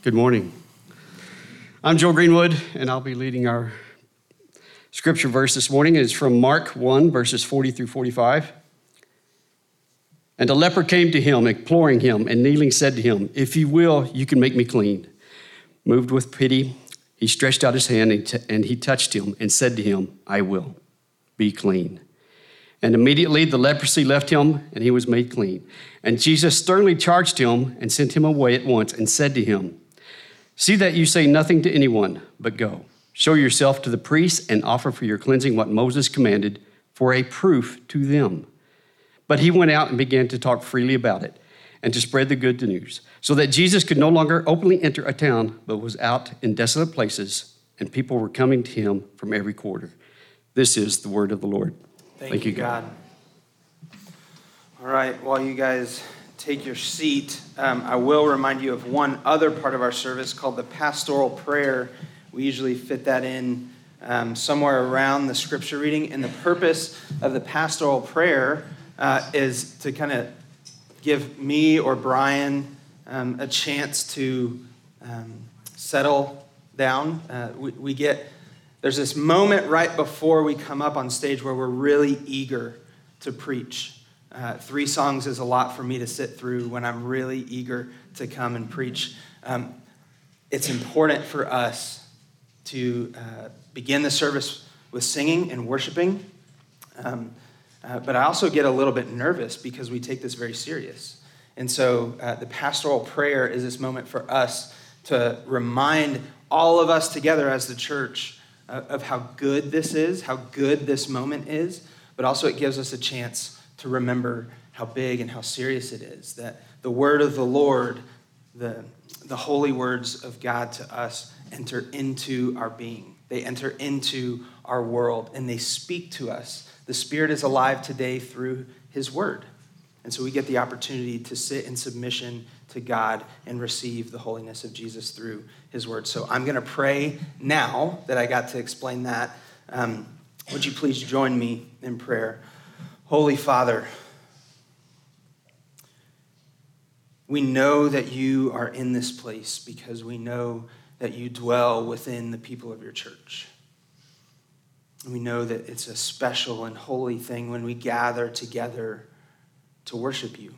Good morning. I'm Joel Greenwood, and I'll be leading our scripture verse this morning. It's from Mark 1, verses 40 through 45. And a leper came to him, imploring him, and kneeling said to him, If you will, you can make me clean. Moved with pity, he stretched out his hand and, t- and he touched him and said to him, I will, be clean. And immediately the leprosy left him, and he was made clean. And Jesus sternly charged him and sent him away at once and said to him, See that you say nothing to anyone, but go. Show yourself to the priests and offer for your cleansing what Moses commanded for a proof to them. But he went out and began to talk freely about it and to spread the good news, so that Jesus could no longer openly enter a town, but was out in desolate places, and people were coming to him from every quarter. This is the word of the Lord. Thank, Thank you, God. God. All right, while you guys take your seat, um, I will remind you of one other part of our service called the pastoral prayer. We usually fit that in um, somewhere around the scripture reading. And the purpose of the pastoral prayer uh, is to kind of give me or Brian um, a chance to um, settle down. Uh, we, we get there's this moment right before we come up on stage where we're really eager to preach. Uh, three songs is a lot for me to sit through when I'm really eager to come and preach. Um, it's important for us to uh, begin the service with singing and worshiping. Um, uh, but I also get a little bit nervous because we take this very serious. And so uh, the pastoral prayer is this moment for us to remind all of us together as the church uh, of how good this is, how good this moment is, but also it gives us a chance to remember how big and how serious it is. That the word of the Lord, the, the holy words of God to us, enter into our being. They enter into our world and they speak to us. The Spirit is alive today through His word. And so we get the opportunity to sit in submission to God and receive the holiness of Jesus through his word. So I'm going to pray now that I got to explain that. Um, would you please join me in prayer? Holy Father, we know that you are in this place because we know that you dwell within the people of your church. We know that it's a special and holy thing when we gather together to worship you.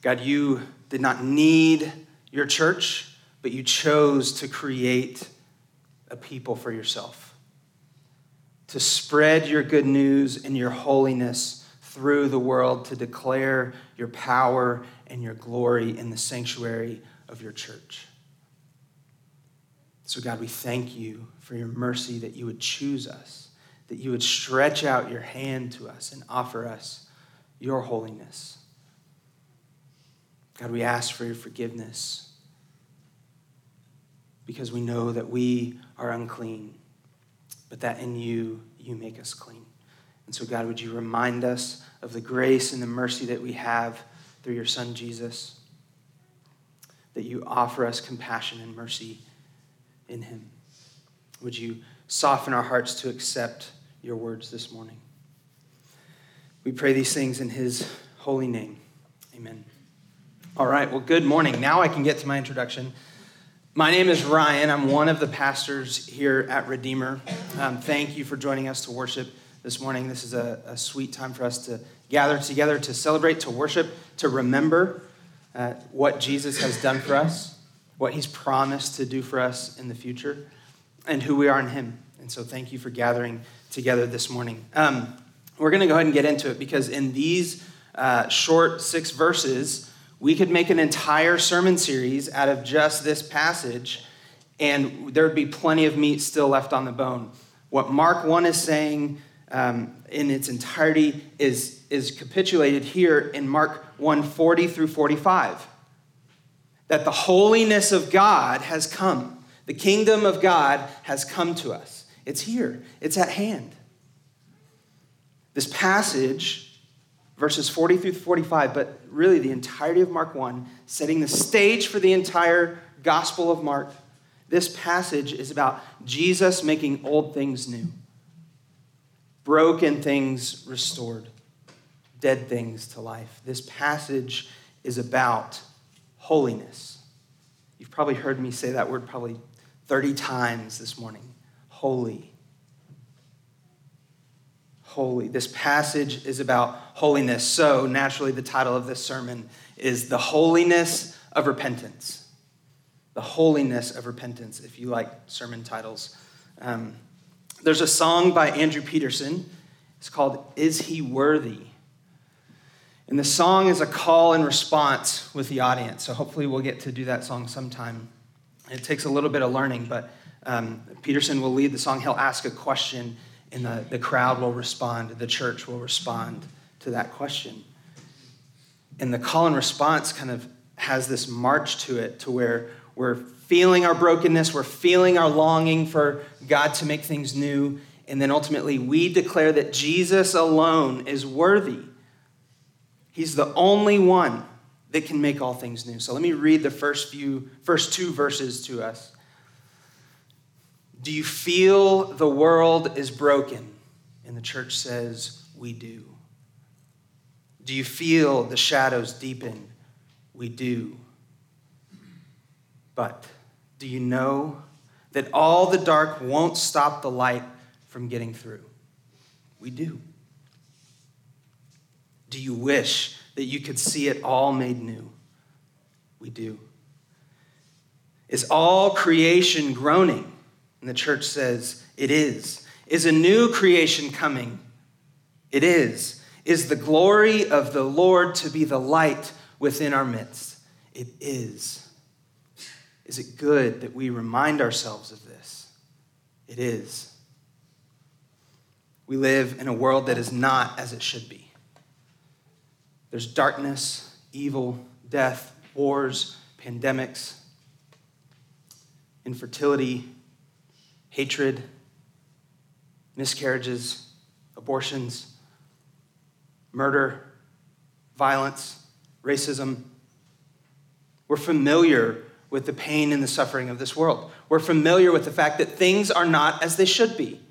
God, you did not need your church, but you chose to create a people for yourself, to spread your good news and your holiness through the world, to declare your power and your glory in the sanctuary of your church. So, God, we thank you for your mercy that you would choose us, that you would stretch out your hand to us and offer us your holiness. God, we ask for your forgiveness because we know that we are unclean, but that in you, you make us clean. And so, God, would you remind us of the grace and the mercy that we have through your Son, Jesus, that you offer us compassion and mercy in him. Would you soften our hearts to accept your words this morning? We pray these things in his holy name. Amen. All right, well, good morning. Now I can get to my introduction. My name is Ryan. I'm one of the pastors here at Redeemer. Um, thank you for joining us to worship this morning. This is a, a, sweet time for us to gather together, to celebrate, to worship, to remember uh, what Jesus has done for us, what he's promised to do for us in the future, and who we are in him. And so thank you for gathering together this morning. Um, we're going to go ahead and get into it because in these uh, short six verses, we could make an entire sermon series out of just this passage, and there would be plenty of meat still left on the bone. What Mark 1 is saying um, in its entirety is, is capitulated here in Mark 1 40 through 45. That the holiness of God has come, the kingdom of God has come to us. It's here, it's at hand. This passage verses 40 through 45, but really the entirety of Mark 1, setting the stage for the entire Gospel of Mark. This passage is about Jesus making old things new, broken things restored, dead things to life. This passage is about holiness. You've probably heard me say that word probably 30 times this morning. Holy. Holy. This passage is about holiness. So, naturally, the title of this sermon is The Holiness of Repentance. The Holiness of Repentance, if you like sermon titles. Um, there's a song by Andrew Peterson. It's called Is He Worthy? And the song is a call and response with the audience. So hopefully we'll get to do that song sometime. It takes a little bit of learning, but um, Peterson will lead the song. He'll ask a question, and the, the crowd will respond. The church will respond to that question. And the call and response kind of has this march to it to where we're feeling our brokenness, we're feeling our longing for God to make things new, and then ultimately we declare that Jesus alone is worthy. He's the only one that can make all things new. So let me read the first few first two verses to us. Do you feel the world is broken? And the church says, We do. Do you feel the shadows deepen? We do. But do you know that all the dark won't stop the light from getting through? We do. Do you wish that you could see it all made new? We do. Is all creation groaning? And the church says, It is. Is a new creation coming? It is. Is the glory of the Lord to be the light within our midst? It is. Is it good that we remind ourselves of this? It is. We live in a world that is not as it should be. There's darkness, evil, death, wars, pandemics, infertility, hatred, miscarriages, abortions, murder, violence, racism. We're familiar with the pain and the suffering of this world. We're familiar with the fact that things are not as they should be.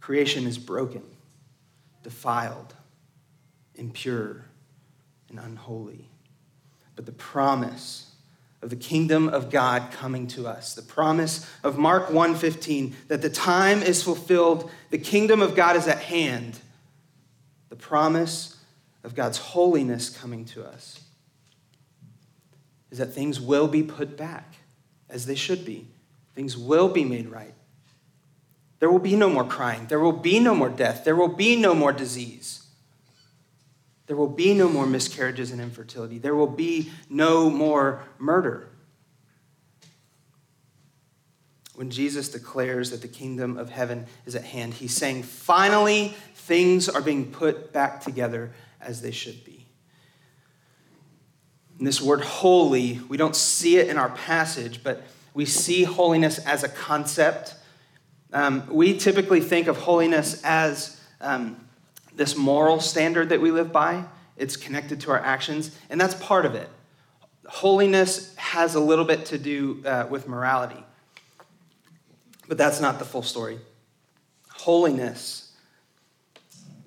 Creation is broken, defiled, impure, and unholy. But the promise of the kingdom of God coming to us. The promise of Mark 1:15 that the time is fulfilled, the kingdom of God is at hand. The promise of God's holiness coming to us is that things will be put back as they should be. Things will be made right. There will be no more crying. There will be no more death. There will be no more disease. There will be no more miscarriages and infertility. There will be no more murder. When Jesus declares that the kingdom of heaven is at hand, he's saying, finally, things are being put back together as they should be. And this word holy, we don't see it in our passage, but we see holiness as a concept. Um, we typically think of holiness as um, this moral standard that we live by. It's connected to our actions, and that's part of it. Holiness has a little bit to do uh, with morality, but that's not the full story. Holiness,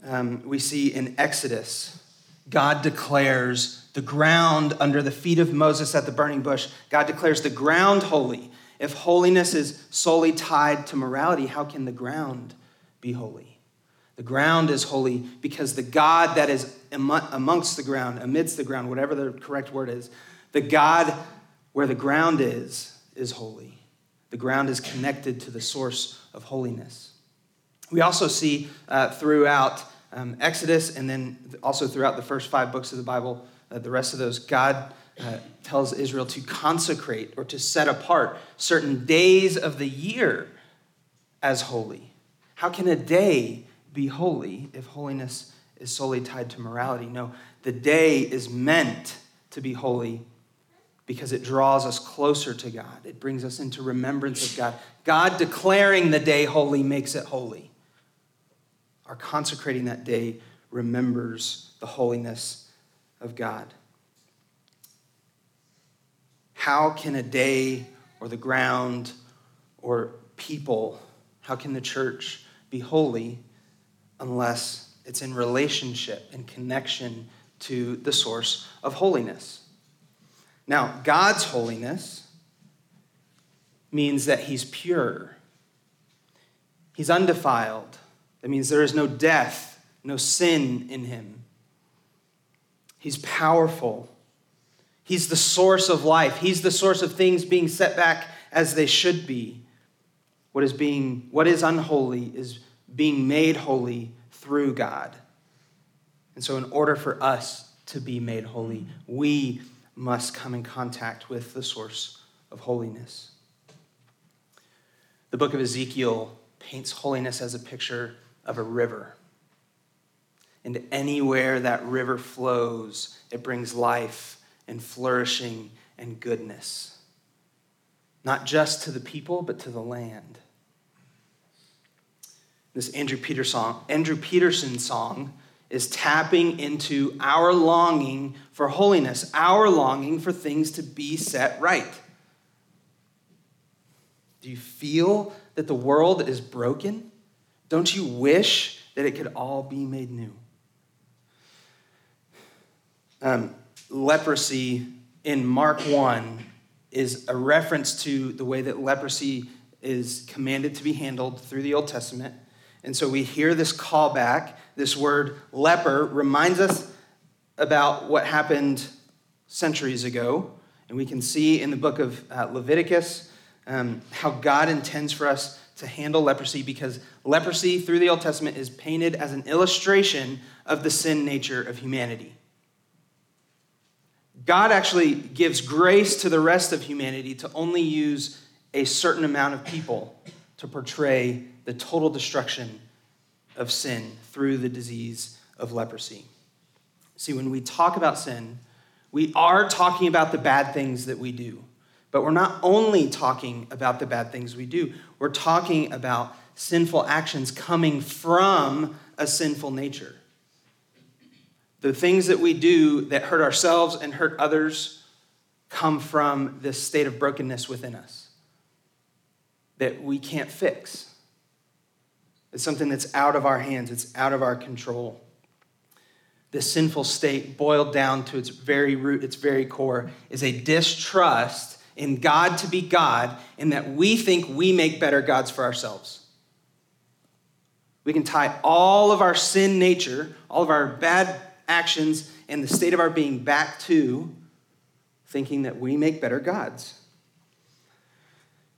um, we see in Exodus, God declares the ground under the feet of Moses at the burning bush, God declares the ground holy. If holiness is solely tied to morality, how can the ground be holy? The ground is holy because the God that is amongst the ground, amidst the ground, whatever the correct word is, the God where the ground is, is holy. The ground is connected to the source of holiness. We also see uh, throughout um, Exodus and then also throughout the first five books of the Bible, uh, the rest of those, God uh, tells Israel to consecrate or to set apart certain days of the year as holy. How can a day be holy if holiness is solely tied to morality. No, the day is meant to be holy because it draws us closer to God. It brings us into remembrance of God. God declaring the day holy makes it holy. Our consecrating that day remembers the holiness of God. How can a day or the ground or people, how can the church be holy unless it's in relationship and connection to the source of holiness. Now, God's holiness means that he's pure, he's undefiled. That means there is no death, no sin in him. He's powerful. He's the source of life. He's the source of things being set back as they should be. What is being what is unholy is being made holy through God. And so in order for us to be made holy, we must come in contact with the source of holiness. The book of Ezekiel paints holiness as a picture of a river. And anywhere that river flows, it brings life and flourishing and goodness. Not just to the people, but to the land. This Andrew Andrew Peterson song is tapping into our longing for holiness, our longing for things to be set right. Do you feel that the world is broken? Don't you wish that it could all be made new? Um, leprosy in Mark 1 is a reference to the way that leprosy is commanded to be handled through the Old Testament. And so we hear this callback. This word leper reminds us about what happened centuries ago. And we can see in the book of uh, Leviticus um, how God intends for us to handle leprosy because leprosy through the Old Testament is painted as an illustration of the sin nature of humanity. God actually gives grace to the rest of humanity to only use a certain amount of people to portray the total destruction of sin through the disease of leprosy. See, when we talk about sin, we are talking about the bad things that we do. But we're not only talking about the bad things we do, we're talking about sinful actions coming from a sinful nature. The things that we do that hurt ourselves and hurt others come from this state of brokenness within us that we can't fix. It's something that's out of our hands, it's out of our control. This sinful state, boiled down to its very root, its very core, is a distrust in God to be God, in that we think we make better gods for ourselves. We can tie all of our sin nature, all of our bad actions, and the state of our being back to thinking that we make better gods.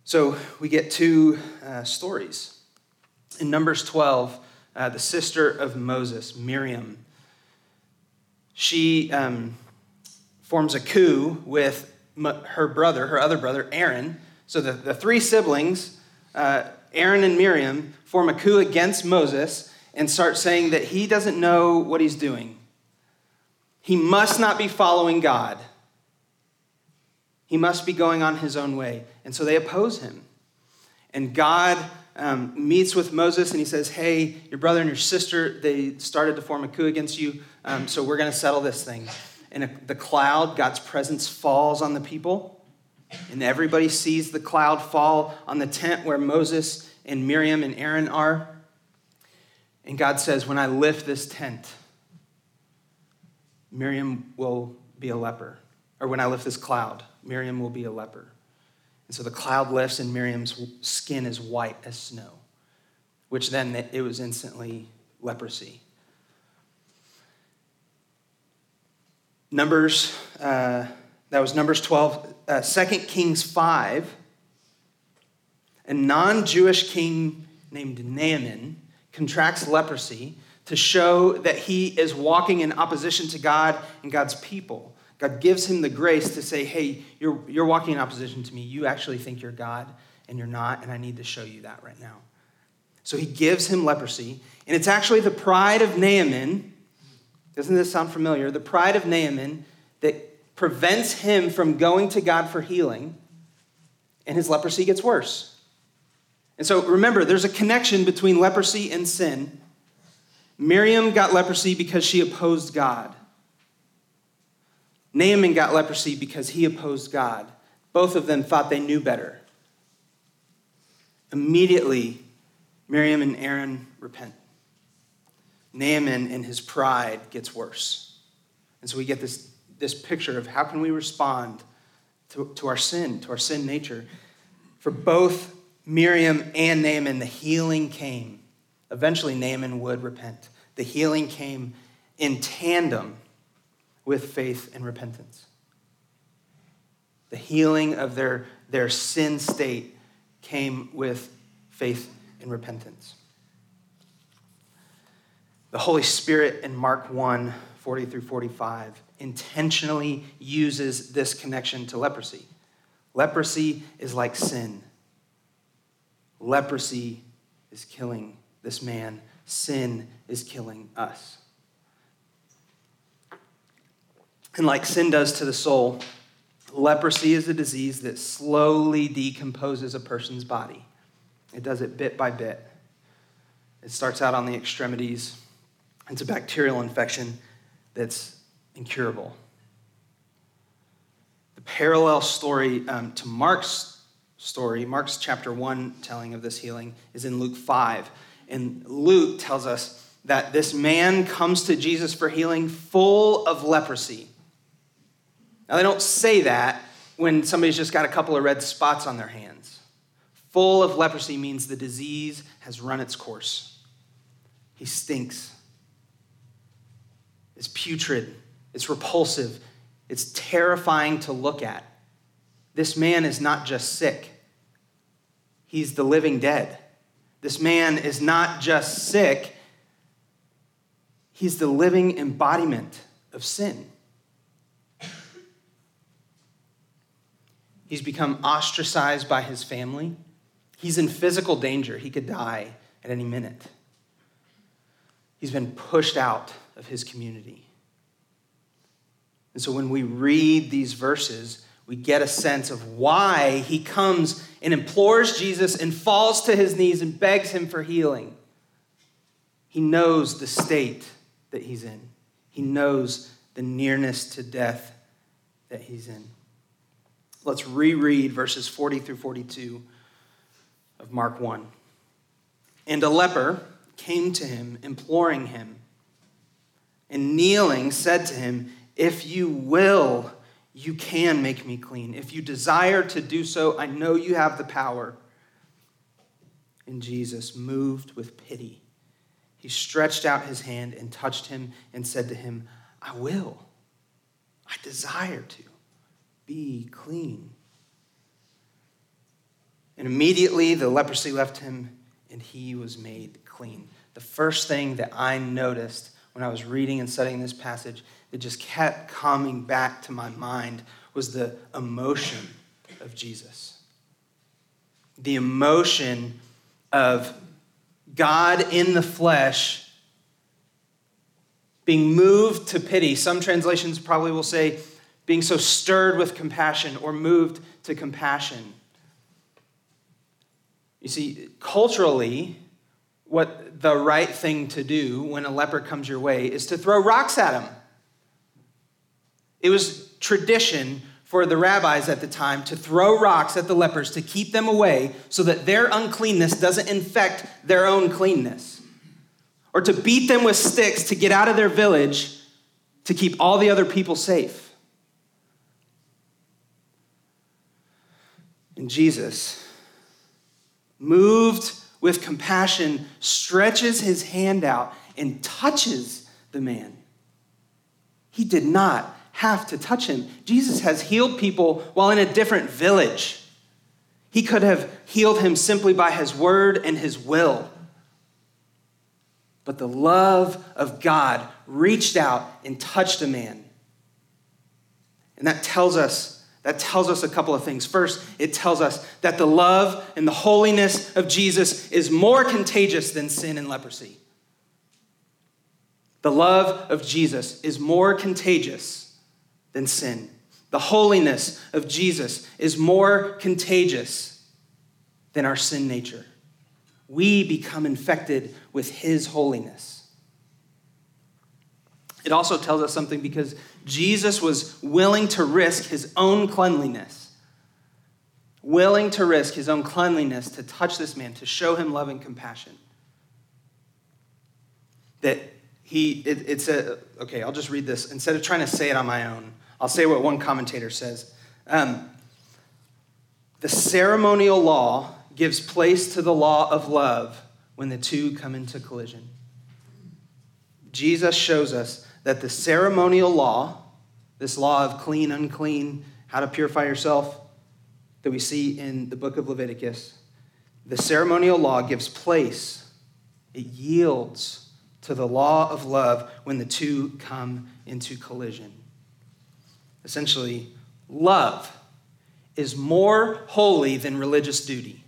So we get two uh, stories in Numbers 12, uh, the sister of Moses, Miriam, she um, forms a coup with her brother, her other brother, Aaron. So the, the three siblings, uh, Aaron and Miriam, form a coup against Moses and start saying that he doesn't know what he's doing. He must not be following God. He must be going on his own way. And so they oppose him. And God um, meets with Moses and he says, Hey, your brother and your sister, they started to form a coup against you, um, so we're going to settle this thing. And a, the cloud, God's presence falls on the people, and everybody sees the cloud fall on the tent where Moses and Miriam and Aaron are. And God says, When I lift this tent, Miriam will be a leper. Or when I lift this cloud, Miriam will be a leper. And so the cloud lifts, and Miriam's skin is white as snow, which then it was instantly leprosy. Numbers, uh, that was Numbers 12. Uh, 2 Kings 5, a non Jewish king named Naaman contracts leprosy to show that he is walking in opposition to God and God's people. God gives him the grace to say, hey, you're, you're walking in opposition to me. You actually think you're God, and you're not, and I need to show you that right now. So he gives him leprosy, and it's actually the pride of Naaman. Doesn't this sound familiar? The pride of Naaman that prevents him from going to God for healing, and his leprosy gets worse. And so remember, there's a connection between leprosy and sin. Miriam got leprosy because she opposed God. Naaman got leprosy because he opposed God. Both of them thought they knew better. Immediately, Miriam and Aaron repent. Naaman, in his pride, gets worse. And so we get this, this picture of how can we respond to, to our sin, to our sin nature. For both Miriam and Naaman, the healing came. Eventually, Naaman would repent. The healing came in tandem with faith and repentance. The healing of their, their sin state came with faith and repentance. The Holy Spirit in Mark 1 40 through 45 intentionally uses this connection to leprosy. Leprosy is like sin. Leprosy is killing this man, sin is killing us. And like sin does to the soul, leprosy is a disease that slowly decomposes a person's body. It does it bit by bit. It starts out on the extremities. It's a bacterial infection that's incurable. The parallel story um, to Mark's story, Mark's chapter 1 telling of this healing, is in Luke 5. And Luke tells us that this man comes to Jesus for healing full of leprosy. Now, they don't say that when somebody's just got a couple of red spots on their hands. Full of leprosy means the disease has run its course. He stinks. It's putrid. It's repulsive. It's terrifying to look at. This man is not just sick, he's the living dead. This man is not just sick, he's the living embodiment of sin. He's become ostracized by his family. He's in physical danger. He could die at any minute. He's been pushed out of his community. And so when we read these verses, we get a sense of why he comes and implores Jesus and falls to his knees and begs him for healing. He knows the state that he's in, he knows the nearness to death that he's in. Let's reread verses 40 through 42 of Mark 1. And a leper came to him, imploring him, and kneeling said to him, If you will, you can make me clean. If you desire to do so, I know you have the power. And Jesus, moved with pity, he stretched out his hand and touched him and said to him, I will. I desire to be clean. And immediately the leprosy left him and he was made clean. The first thing that I noticed when I was reading and studying this passage that just kept coming back to my mind was the emotion of Jesus. The emotion of God in the flesh being moved to pity. Some translations probably will say being so stirred with compassion or moved to compassion. You see, culturally, what the right thing to do when a leper comes your way is to throw rocks at him. It was tradition for the rabbis at the time to throw rocks at the lepers to keep them away so that their uncleanness doesn't infect their own cleanness. Or to beat them with sticks to get out of their village to keep all the other people safe. And Jesus, moved with compassion, stretches his hand out and touches the man. He did not have to touch him. Jesus has healed people while in a different village. He could have healed him simply by his word and his will. But the love of God reached out and touched a man. And that tells us that tells us a couple of things. First, it tells us that the love and the holiness of Jesus is more contagious than sin and leprosy. The love of Jesus is more contagious than sin. The holiness of Jesus is more contagious than our sin nature. We become infected with his holiness. It also tells us something because Jesus was willing to risk his own cleanliness, willing to risk his own cleanliness to touch this man, to show him love and compassion. That he, it, it's a, okay, I'll just read this. Instead of trying to say it on my own, I'll say what one commentator says. Um, the ceremonial law gives place to the law of love when the two come into collision. Jesus shows us that the ceremonial law, this law of clean, unclean, how to purify yourself, that we see in the book of Leviticus, the ceremonial law gives place, it yields to the law of love when the two come into collision. Essentially, love is more holy than religious duty.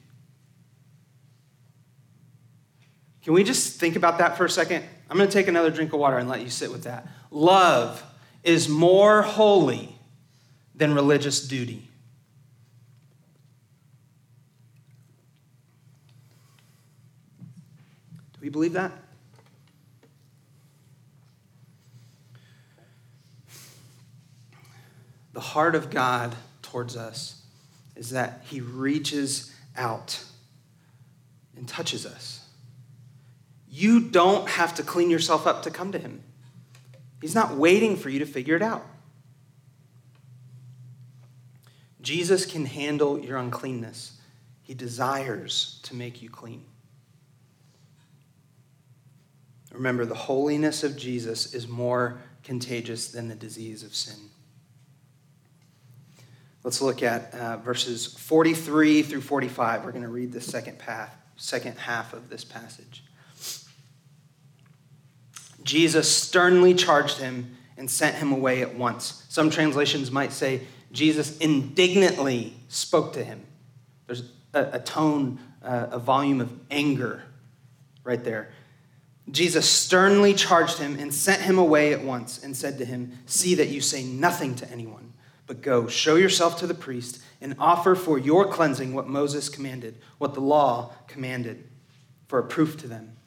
Can we just think about that for a second? I'm going to take another drink of water and let you sit with that. Love is more holy than religious duty. Do we believe that? the heart of God towards us is that He reaches out and touches us. You don't have to clean yourself up to come to Him, He's not waiting for you to figure it out. Jesus can handle your uncleanness. He desires to make you clean. Remember, the holiness of Jesus is more contagious than the disease of sin. Let's look at uh, verses 43 through 45. We're going to read the second, path, second half of this passage. Jesus sternly charged him and sent him away at once. Some translations might say, Jesus indignantly spoke to him. There's a, a tone, uh, a volume of anger right there. Jesus sternly charged him and sent him away at once and said to him, See that you say nothing to anyone but go, show yourself to the priest, and offer for your cleansing what Moses commanded, what the law commanded, for a proof to them.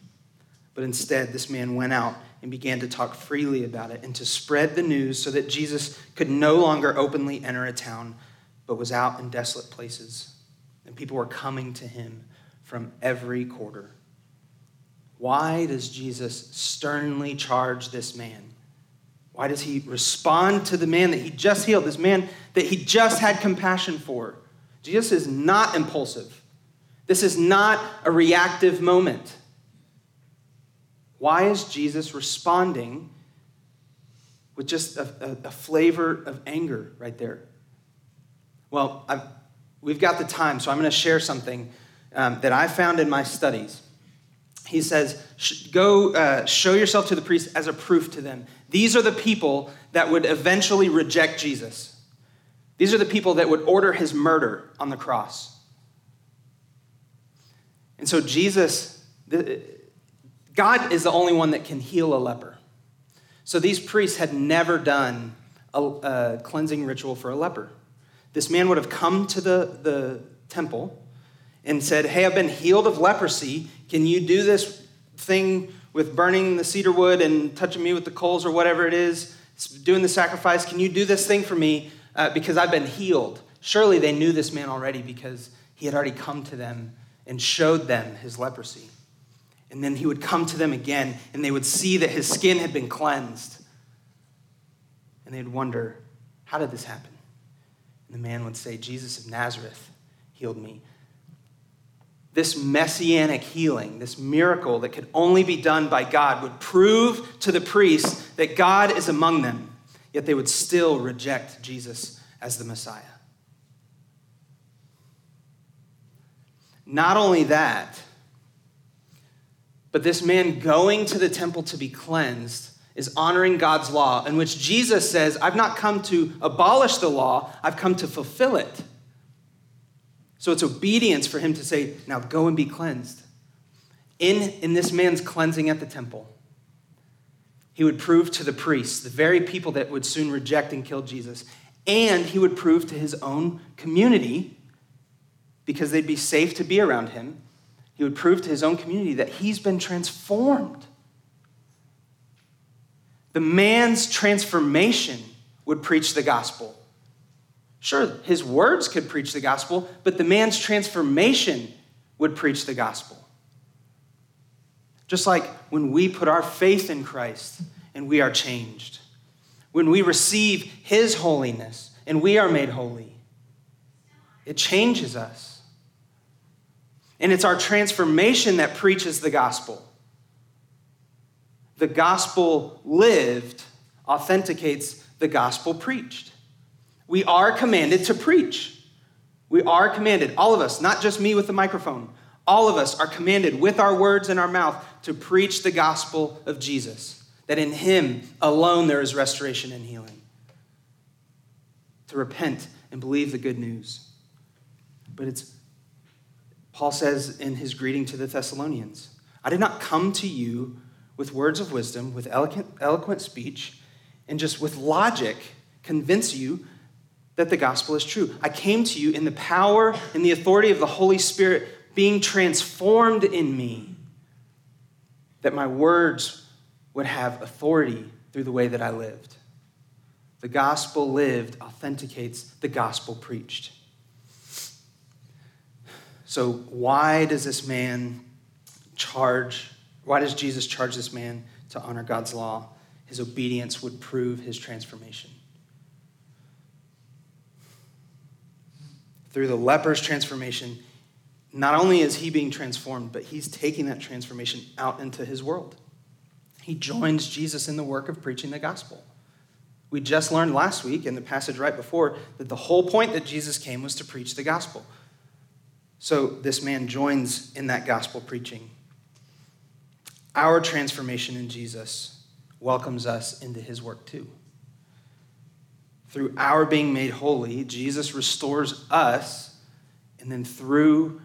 But instead, this man went out and began to talk freely about it and to spread the news so that Jesus could no longer openly enter a town, but was out in desolate places. And people were coming to him from every quarter. Why does Jesus sternly charge this man? Why does he respond to the man that he just healed, this man that he just had compassion for? Jesus is not impulsive. This is not a reactive moment. Why is Jesus responding with just a, a, a flavor of anger right there? Well, I've, we've got the time, so I'm going to share something um, that I found in my studies. He says, Go uh, show yourself to the priest as a proof to them. These are the people that would eventually reject Jesus. These are the people that would order his murder on the cross. And so, Jesus, God is the only one that can heal a leper. So, these priests had never done a, a cleansing ritual for a leper. This man would have come to the, the temple and said, Hey, I've been healed of leprosy. Can you do this thing with burning the cedar wood and touching me with the coals or whatever it is, doing the sacrifice, can you do this thing for me uh, because I've been healed? Surely they knew this man already because he had already come to them and showed them his leprosy. And then he would come to them again and they would see that his skin had been cleansed. And they'd wonder, how did this happen? And the man would say, Jesus of Nazareth healed me this messianic healing, this miracle that could only be done by God, would prove to the priests that God is among them, yet they would still reject Jesus as the Messiah. Not only that, but this man going to the temple to be cleansed is honoring God's law, in which Jesus says, I've not come to abolish the law, I've come to fulfill it. So it's obedience for him to say, Now go and be cleansed. In, in this man's cleansing at the temple, he would prove to the priests, the very people that would soon reject and kill Jesus, and he would prove to his own community, because they'd be safe to be around him, he would prove to his own community that he's been transformed. The man's transformation would preach the gospel. Sure, his words could preach the gospel, but the man's transformation would preach the gospel. Just like when we put our faith in Christ and we are changed, when we receive His holiness and we are made holy, it changes us. And it's our transformation that preaches the gospel. The gospel lived authenticates the gospel preached. We are commanded to preach. We are commanded, all of us, not just me with the microphone, all of us are commanded with our words in our mouth to preach the gospel of Jesus, that in Him alone there is restoration and healing. To repent and believe the good news. But it's, Paul says in his greeting to the Thessalonians, I did not come to you with words of wisdom, with eloquent, eloquent speech, and just with logic convince you that the gospel is true. I came to you in the power and the authority of the Holy Spirit being transformed in me, that my words would have authority through the way that I lived. The gospel lived authenticates the gospel preached. So, why does this man charge? Why does Jesus charge this man to honor God's law? His obedience would prove his transformation. Through the leper's transformation, not only is he being transformed, but he's taking that transformation out into his world. He joins Jesus in the work of preaching the gospel. We just learned last week in the passage right before that the whole point that Jesus came was to preach the gospel. So this man joins in that gospel preaching. Our transformation in Jesus welcomes us into his work too. Through our being made holy, Jesus restores us, and then through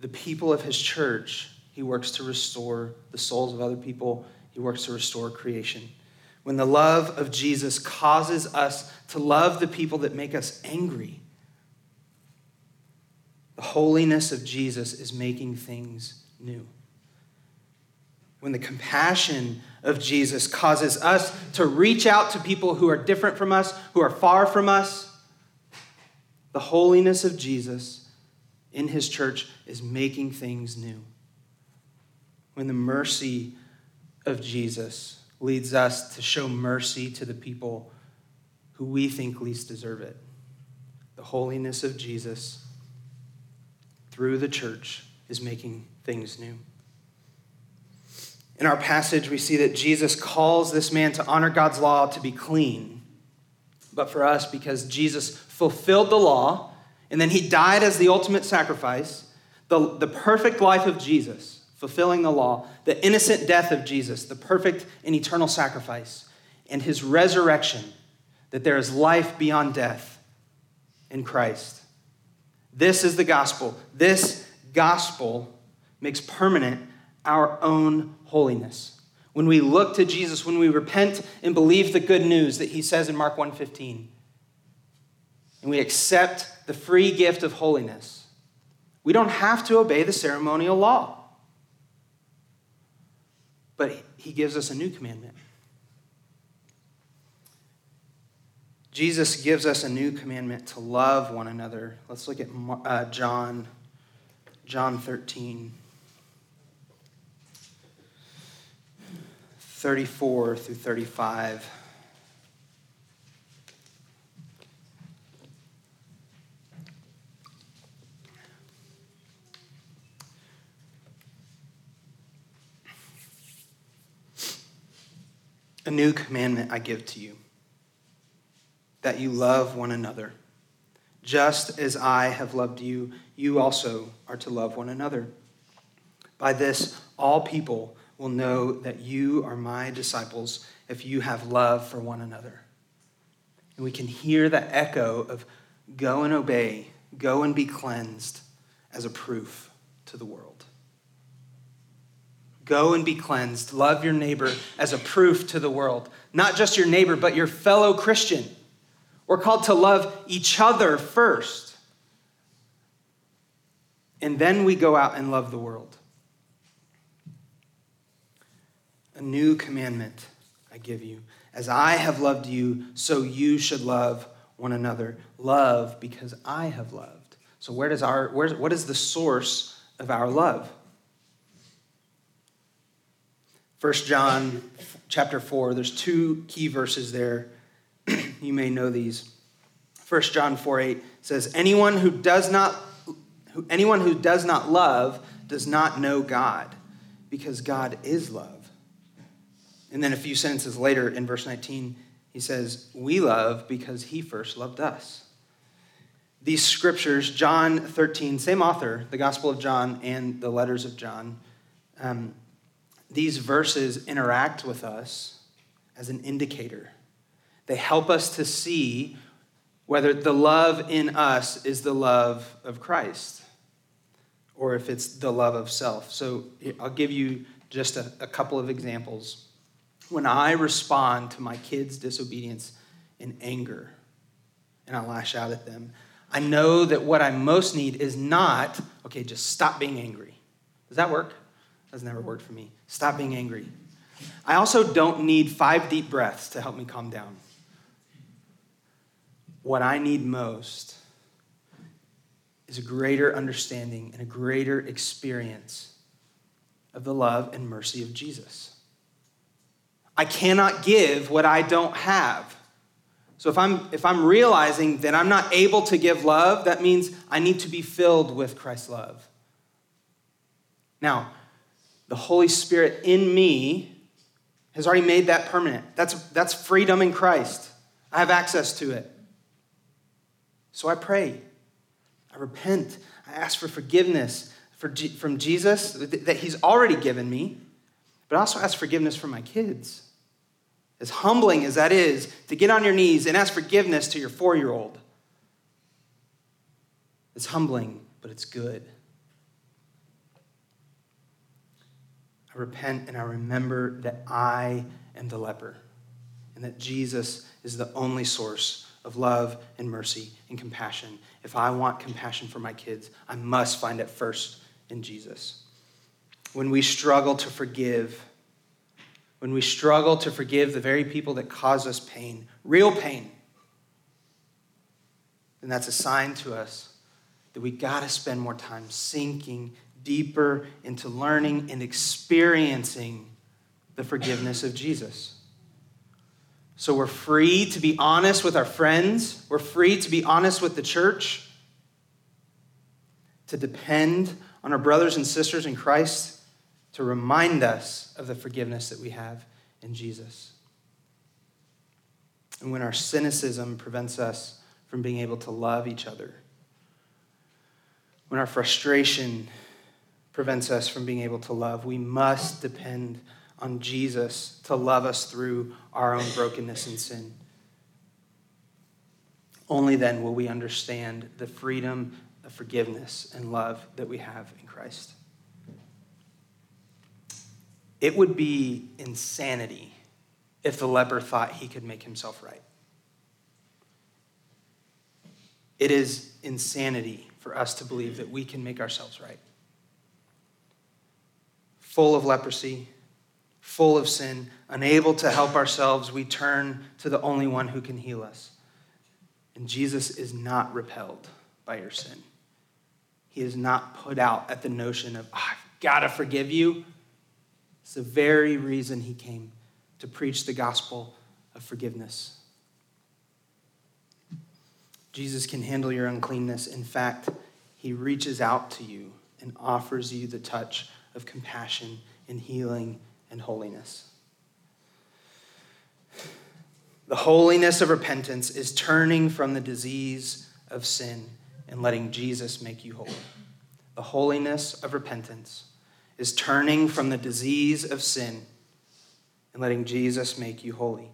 the people of his church, he works to restore the souls of other people, he works to restore creation. When the love of Jesus causes us to love the people that make us angry, the holiness of Jesus is making things new. When the compassion of Jesus causes us to reach out to people who are different from us, who are far from us, the holiness of Jesus in his church is making things new. When the mercy of Jesus leads us to show mercy to the people who we think least deserve it, the holiness of Jesus through the church is making things new. In our passage, we see that Jesus calls this man to honor God's law to be clean. But for us, because Jesus fulfilled the law, and then he died as the ultimate sacrifice. The, the perfect life of Jesus, fulfilling the law, the innocent death of Jesus, the perfect and eternal sacrifice, and his resurrection, that there is life beyond death in Christ. This is the gospel. This gospel makes permanent our own holiness. When we look to Jesus, when we repent and believe the good news that he says in Mark 1:15, and we accept the free gift of holiness, we don't have to obey the ceremonial law. But he gives us a new commandment. Jesus gives us a new commandment to love one another. Let's look at uh, John, John 13, 34 through 35. A new commandment I give to you that you love one another. Just as I have loved you, you also are to love one another. By this, all people will know that you are my disciples if you have love for one another. And we can hear the echo of go and obey, go and be cleansed as a proof to the world. Go and be cleansed. Love your neighbor as a proof to the world. Not just your neighbor, but your fellow Christian. We're called to love each other first. And then we go out and love the world. A new commandment I give you. As I have loved you, so you should love one another. Love because I have loved. So, where does our, what is the source of our love? 1 John chapter 4, there's two key verses there. You may know these. 1 John 4 8 says, Anyone who does not anyone who does not love does not know God, because God is love. And then a few sentences later in verse 19, he says, We love because he first loved us. These scriptures, John 13, same author, the Gospel of John and the letters of John, um, these verses interact with us as an indicator. They help us to see whether the love in us is the love of Christ or if it's the love of self. So I'll give you just a, a couple of examples. When I respond to my kids' disobedience in anger and I lash out at them, I know that what I most need is not, okay, just stop being angry. Does that work? That's never worked for me. Stop being angry. I also don't need five deep breaths to help me calm down. What I need most is a greater understanding and a greater experience of the love and mercy of Jesus. I cannot give what I don't have. So if I'm if I'm realizing that I'm not able to give love, that means I need to be filled with Christ's love. Now, the Holy Spirit in me has already made that permanent. That's, that's freedom in Christ. I have access to it. So I pray. I repent. I ask for forgiveness for, from Jesus that He's already given me, but I also ask forgiveness for my kids. As humbling as that is, to get on your knees and ask forgiveness to your four year old. It's humbling, but it's good. I repent and I remember that I am the leper and that Jesus is the only source of love and mercy and compassion. If I want compassion for my kids, I must find it first in Jesus. When we struggle to forgive, when we struggle to forgive the very people that cause us pain, real pain, then that's a sign to us that we got to spend more time sinking deeper into learning and experiencing the forgiveness of Jesus. So we're free to be honest with our friends, we're free to be honest with the church, to depend on our brothers and sisters in Christ to remind us of the forgiveness that we have in Jesus. And when our cynicism prevents us from being able to love each other, when our frustration prevents us from being able to love. We must depend on Jesus to love us through our own brokenness and sin. Only then will we understand the freedom of forgiveness and love that we have in Christ. It would be insanity if the leper thought he could make himself right. It is insanity for us to believe that we can make ourselves right full of leprosy, full of sin, unable to help ourselves, we turn to the only one who can heal us. And Jesus is not repelled by your sin. He is not put out at the notion of, oh, I've got to forgive you. It's the very reason he came to preach the gospel of forgiveness. Jesus can handle your uncleanness. In fact, he reaches out to you and offers you the touch of compassion and healing and holiness. The holiness of repentance is turning from the disease of sin and letting Jesus make you whole. The holiness of repentance is turning from the disease of sin and letting Jesus make you holy.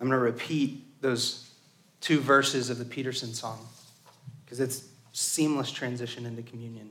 I'm going to repeat those two verses of the Peterson song because it's seamless transition into communion.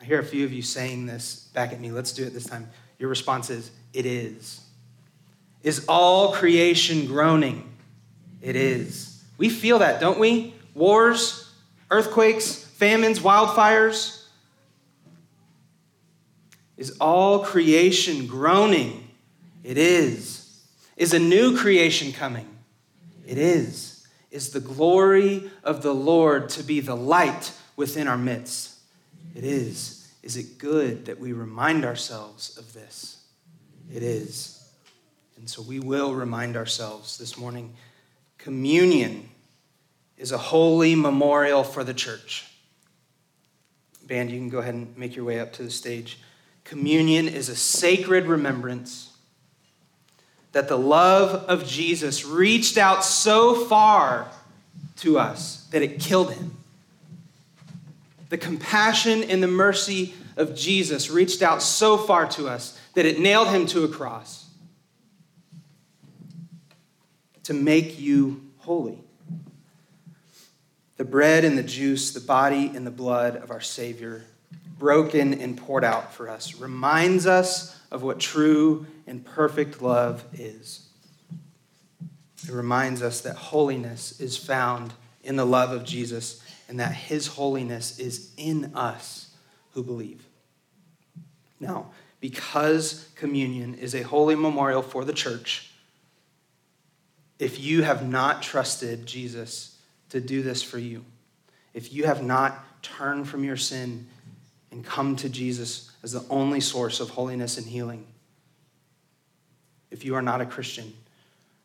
I hear a few of you saying this back at me. Let's do it this time. Your response is, It is. Is all creation groaning? It is. We feel that, don't we? Wars, earthquakes, famines, wildfires. Is all creation groaning? It is. Is a new creation coming? It is. Is the glory of the Lord to be the light within our midst? It is. Is it good that we remind ourselves of this? It is. And so we will remind ourselves this morning communion is a holy memorial for the church. Band, you can go ahead and make your way up to the stage. Communion is a sacred remembrance that the love of Jesus reached out so far to us that it killed him. The compassion and the mercy of Jesus reached out so far to us that it nailed him to a cross to make you holy. The bread and the juice, the body and the blood of our Savior, broken and poured out for us, reminds us of what true and perfect love is. It reminds us that holiness is found in the love of Jesus and that his holiness is in us who believe. Now, because communion is a holy memorial for the church, if you have not trusted Jesus to do this for you, if you have not turned from your sin and come to Jesus as the only source of holiness and healing, if you are not a Christian,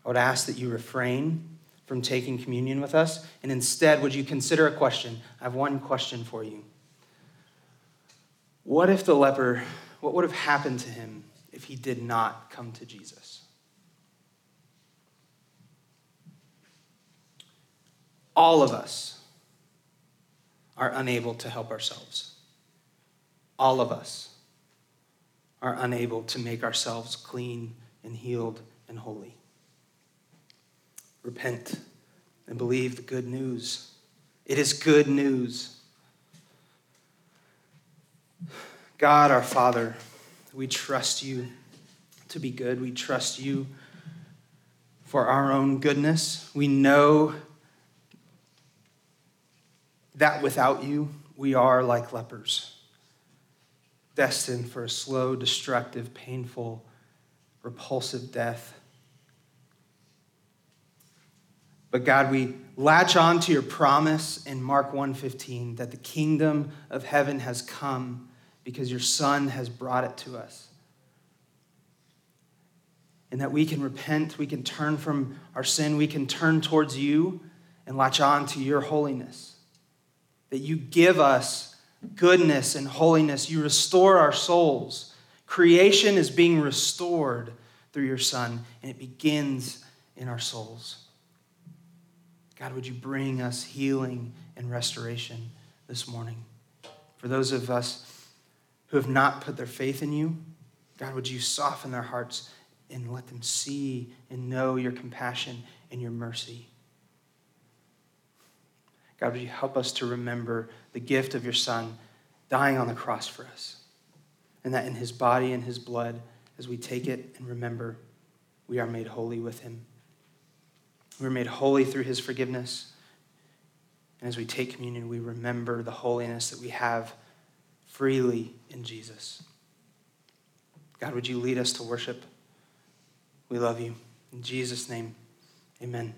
I would ask that you refrain from taking communion with us, and instead, would you consider a question? I have one question for you. What if the leper, what would have happened to him if he did not come to Jesus? All of us are unable to help ourselves. All of us are unable to make ourselves clean and healed and holy. Repent and believe the good news. It is good news. God, our Father, we trust you to be good. We trust you for our own goodness. We know that without you, we are like lepers, destined for a slow, destructive, painful, repulsive death. But God, we latch on to your promise in Mark 1:15 that the kingdom of heaven has come because your son has brought it to us. And that we can repent, we can turn from our sin, we can turn towards you and latch on to your holiness. That you give us goodness and holiness, you restore our souls. Creation is being restored through your son, and it begins in our souls. God, would you bring us healing and restoration this morning? For those of us who have not put their faith in you, God, would you soften their hearts and let them see and know your compassion and your mercy? God, would you help us to remember the gift of your Son dying on the cross for us? And that in his body and his blood, as we take it and remember, we are made holy with him. We're made holy through his forgiveness. And as we take communion, we remember the holiness that we have freely in Jesus. God, would you lead us to worship? We love you. In Jesus' name, amen.